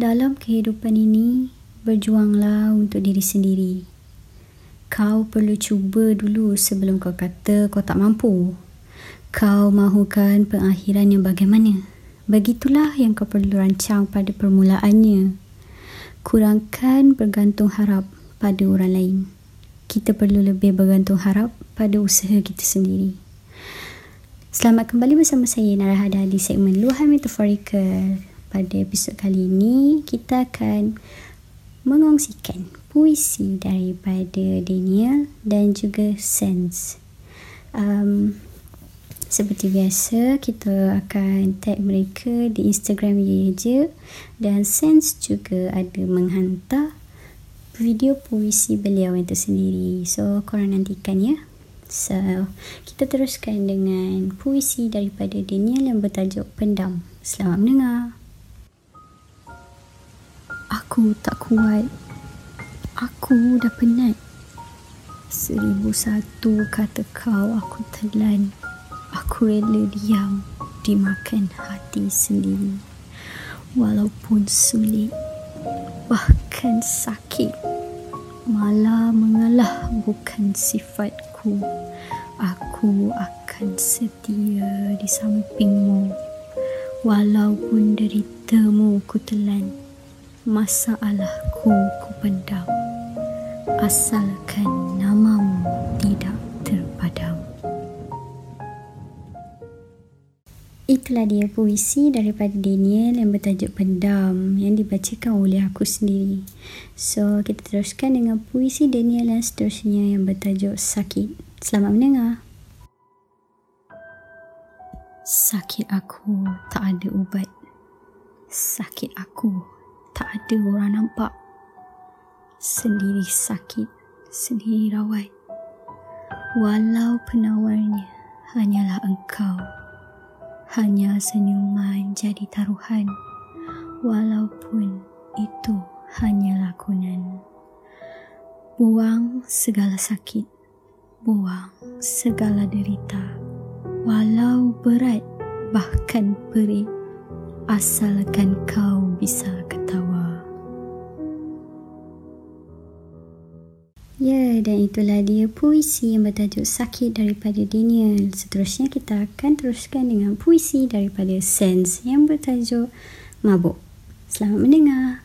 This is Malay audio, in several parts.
Dalam kehidupan ini, berjuanglah untuk diri sendiri. Kau perlu cuba dulu sebelum kau kata kau tak mampu. Kau mahukan pengakhiran yang bagaimana? Begitulah yang kau perlu rancang pada permulaannya. Kurangkan bergantung harap pada orang lain. Kita perlu lebih bergantung harap pada usaha kita sendiri. Selamat kembali bersama saya Narahada di segmen Luahan Metaforikal pada episod kali ini kita akan mengongsikan puisi daripada Daniel dan juga Sense. Um, seperti biasa kita akan tag mereka di Instagram Je dan Sense juga ada menghantar video puisi beliau yang tersendiri. So korang nantikan ya. So kita teruskan dengan puisi daripada Daniel yang bertajuk Pendam. Selamat mendengar. Aku tak kuat. Aku dah penat. Seribu satu kata kau aku telan. Aku rela diam dimakan hati sendiri. Walaupun sulit, bahkan sakit. Malah mengalah bukan sifatku. Aku akan setia di sampingmu. Walaupun deritamu ku telan masalahku ku pendam asalkan namamu tidak terpadam Itulah dia puisi daripada Daniel yang bertajuk Pendam yang dibacakan oleh aku sendiri. So, kita teruskan dengan puisi Daniel yang seterusnya yang bertajuk Sakit. Selamat mendengar. Sakit aku tak ada ubat. Sakit aku tak ada orang nampak. Sendiri sakit, sendiri rawat. Walau penawarnya hanyalah engkau. Hanya senyuman jadi taruhan. Walaupun itu hanya lakonan. Buang segala sakit. Buang segala derita. Walau berat bahkan perit. Asalkan kau bisa Ya, dan itulah dia puisi yang bertajuk Sakit daripada Daniel. Seterusnya kita akan teruskan dengan puisi daripada Sense yang bertajuk Mabuk. Selamat mendengar.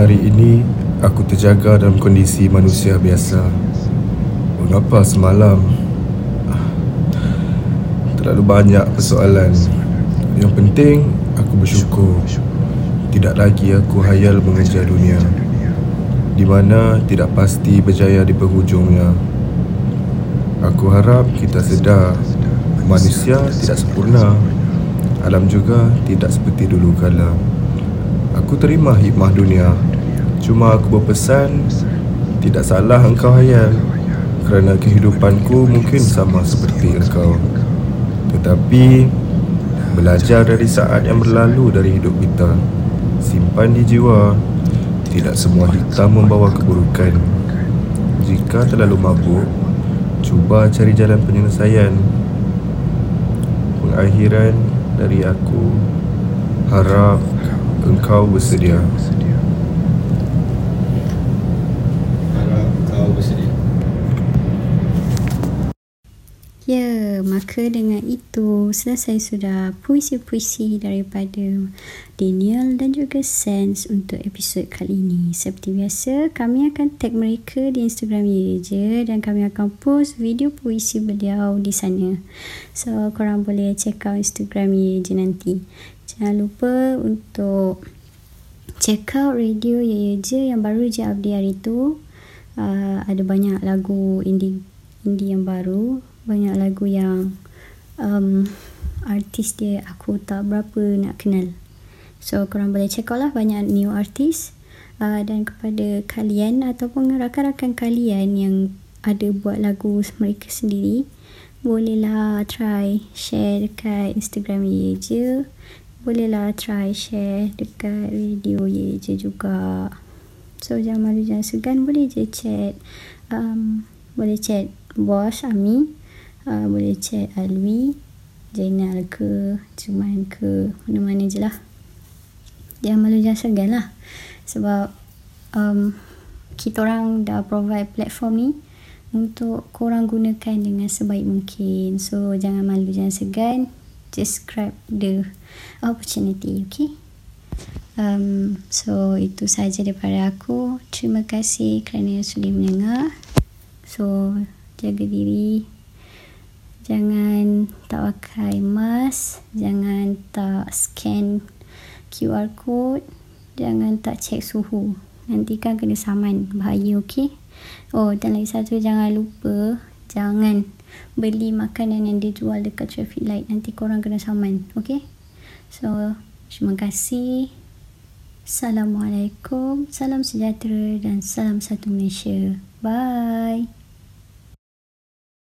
Hari ini aku terjaga dalam kondisi manusia biasa. Mengapa semalam terlalu banyak persoalan? Yang penting aku bersyukur. Tidak lagi aku hayal mengejar dunia Di mana tidak pasti berjaya di penghujungnya. Aku harap kita sedar Manusia tidak sempurna Alam juga tidak seperti dulu kala. Aku terima hikmah dunia Cuma aku berpesan Tidak salah engkau hayal Kerana kehidupanku mungkin sama seperti engkau. Tetapi Belajar dari saat yang berlalu dari hidup kita simpan di jiwa. Tidak semua hitam membawa keburukan. Jika terlalu mabuk Cuba cari jalan penyelesaian. Pengakhiran dari aku Harap engkau bersedia Ya, maka dengan itu selesai sudah puisi-puisi daripada Daniel dan juga Sense untuk episod kali ini. Seperti biasa, kami akan tag mereka di Instagram ye je dan kami akan post video puisi beliau di sana. So, korang boleh check out Instagram ye je nanti. Jangan lupa untuk check out radio ye je yang baru je update hari tu. Uh, ada banyak lagu indie indie yang baru banyak lagu yang um, artis dia aku tak berapa nak kenal. So korang boleh check out lah banyak new artis uh, dan kepada kalian ataupun rakan-rakan kalian yang ada buat lagu mereka sendiri bolehlah try share dekat Instagram ye je. Bolehlah try share dekat radio ye je juga. So jangan malu jangan segan boleh je chat. Um, boleh chat bos Ami uh, boleh chat Alwi Jainal ke Cuman ke Mana-mana je lah. Jangan malu jangan segan lah. Sebab um, Kita orang dah provide platform ni Untuk korang gunakan dengan sebaik mungkin. So jangan malu jangan segan. Just grab the opportunity Okay? Um, So itu saja daripada aku. Terima kasih kerana sudah mendengar. So jaga diri jangan tak pakai mask jangan tak scan QR code jangan tak cek suhu. Nanti kan kena saman bahaya okey? Oh dan lagi satu jangan lupa jangan beli makanan yang dijual dekat traffic light. Nanti korang kena saman okey? So terima kasih. Assalamualaikum, salam sejahtera dan salam satu Malaysia. Bye.